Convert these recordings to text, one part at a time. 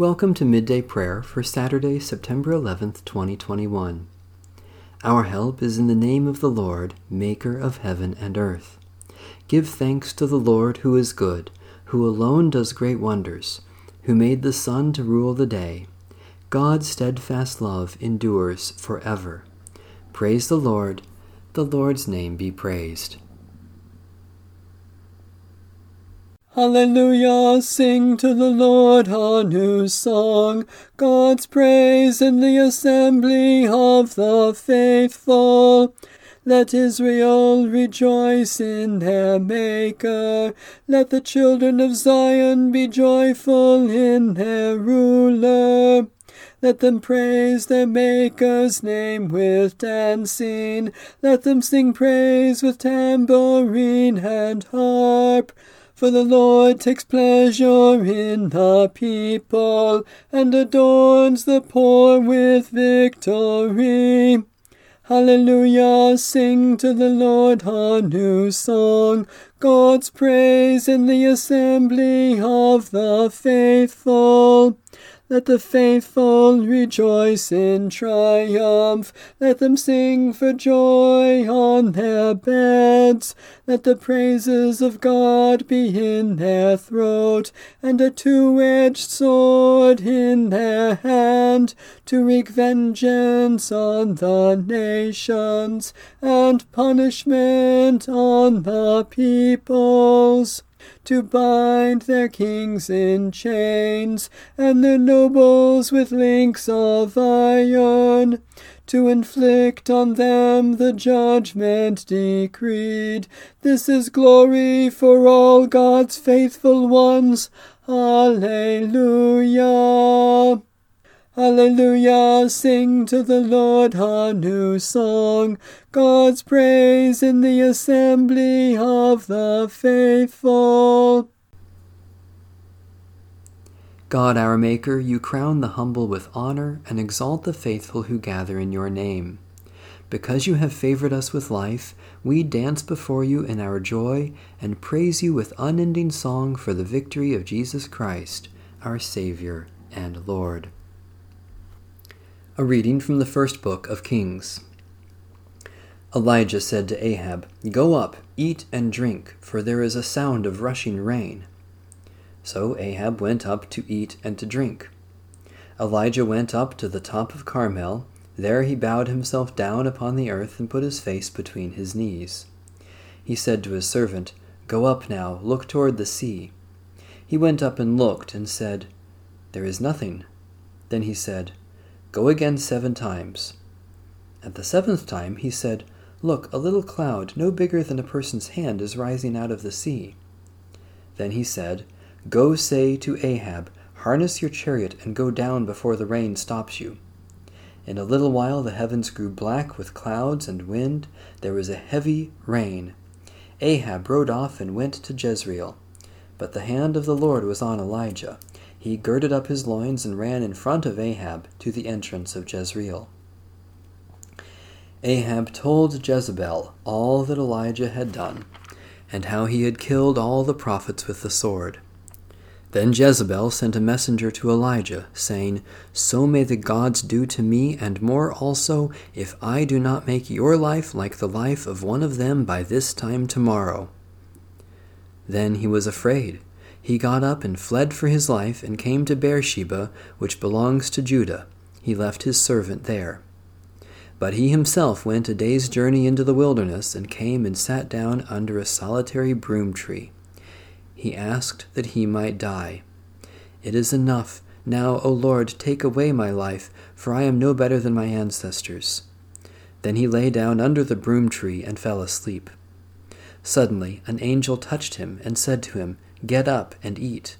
Welcome to Midday Prayer for Saturday, September 11th, 2021. Our help is in the name of the Lord, Maker of heaven and earth. Give thanks to the Lord who is good, who alone does great wonders, who made the sun to rule the day. God's steadfast love endures forever. Praise the Lord. The Lord's name be praised. Hallelujah, sing to the Lord a new song, God's praise in the assembly of the faithful. Let Israel rejoice in their Maker. Let the children of Zion be joyful in their ruler. Let them praise their Maker's name with dancing. Let them sing praise with tambourine and harp. For the Lord takes pleasure in the people, and adorns the poor with victory. Hallelujah, sing to the Lord a new song, God's praise in the assembly of the faithful. Let the faithful rejoice in triumph. Let them sing for joy on their beds. Let the praises of God be in their throat, and a two edged sword in their hand, to wreak vengeance on the nations, and punishment on the peoples to bind their kings in chains, and their nobles with links of iron, to inflict on them the judgment decreed. This is glory for all God's faithful ones. Alleluia. Alleluia, sing to the Lord a new song, God's praise in the assembly of the faithful. God our Maker, you crown the humble with honor and exalt the faithful who gather in your name. Because you have favored us with life, we dance before you in our joy and praise you with unending song for the victory of Jesus Christ, our Savior and Lord. A reading from the first book of Kings. Elijah said to Ahab, Go up, eat and drink, for there is a sound of rushing rain. So Ahab went up to eat and to drink. Elijah went up to the top of Carmel. There he bowed himself down upon the earth and put his face between his knees. He said to his servant, Go up now, look toward the sea. He went up and looked, and said, There is nothing. Then he said, Go again seven times. At the seventh time he said, Look, a little cloud, no bigger than a person's hand, is rising out of the sea. Then he said, Go say to Ahab, Harness your chariot and go down before the rain stops you. In a little while the heavens grew black with clouds and wind. There was a heavy rain. Ahab rode off and went to Jezreel. But the hand of the Lord was on Elijah he girded up his loins and ran in front of Ahab to the entrance of Jezreel. Ahab told Jezebel all that Elijah had done, and how he had killed all the prophets with the sword. Then Jezebel sent a messenger to Elijah, saying, So may the gods do to me, and more also, if I do not make your life like the life of one of them by this time tomorrow. Then he was afraid he got up and fled for his life and came to Beersheba, which belongs to Judah. He left his servant there. But he himself went a day's journey into the wilderness and came and sat down under a solitary broom tree. He asked that he might die. It is enough. Now, O Lord, take away my life, for I am no better than my ancestors. Then he lay down under the broom tree and fell asleep. Suddenly an angel touched him and said to him, Get up and eat.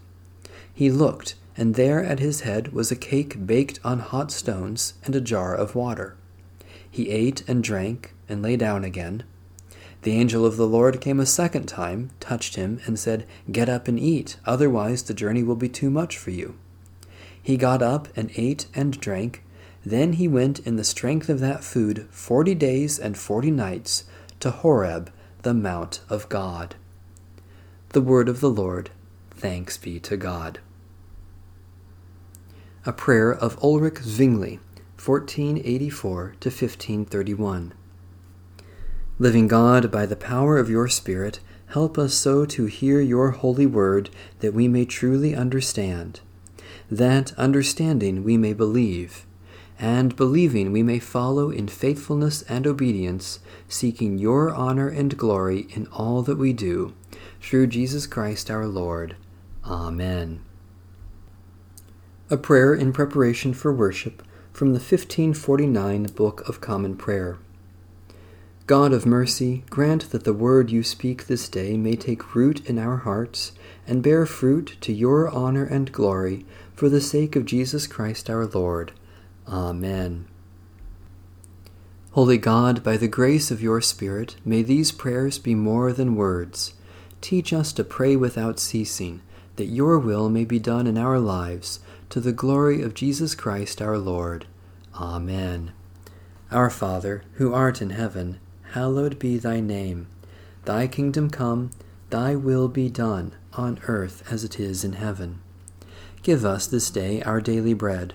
He looked, and there at his head was a cake baked on hot stones and a jar of water. He ate and drank and lay down again. The angel of the Lord came a second time, touched him, and said, Get up and eat, otherwise the journey will be too much for you. He got up and ate and drank. Then he went in the strength of that food forty days and forty nights to Horeb, the mount of God. The word of the Lord. Thanks be to God. A prayer of Ulrich Zwingli, 1484 to 1531. Living God, by the power of your Spirit, help us so to hear your holy word that we may truly understand, that, understanding, we may believe, and believing we may follow in faithfulness and obedience, seeking your honor and glory in all that we do, through Jesus Christ our Lord. Amen. A prayer in preparation for worship from the 1549 Book of Common Prayer. God of mercy, grant that the word you speak this day may take root in our hearts and bear fruit to your honor and glory for the sake of Jesus Christ our Lord. Amen. Holy God, by the grace of your Spirit, may these prayers be more than words. Teach us to pray without ceasing, that your will may be done in our lives, to the glory of Jesus Christ our Lord. Amen. Our Father, who art in heaven, hallowed be thy name. Thy kingdom come, thy will be done, on earth as it is in heaven. Give us this day our daily bread,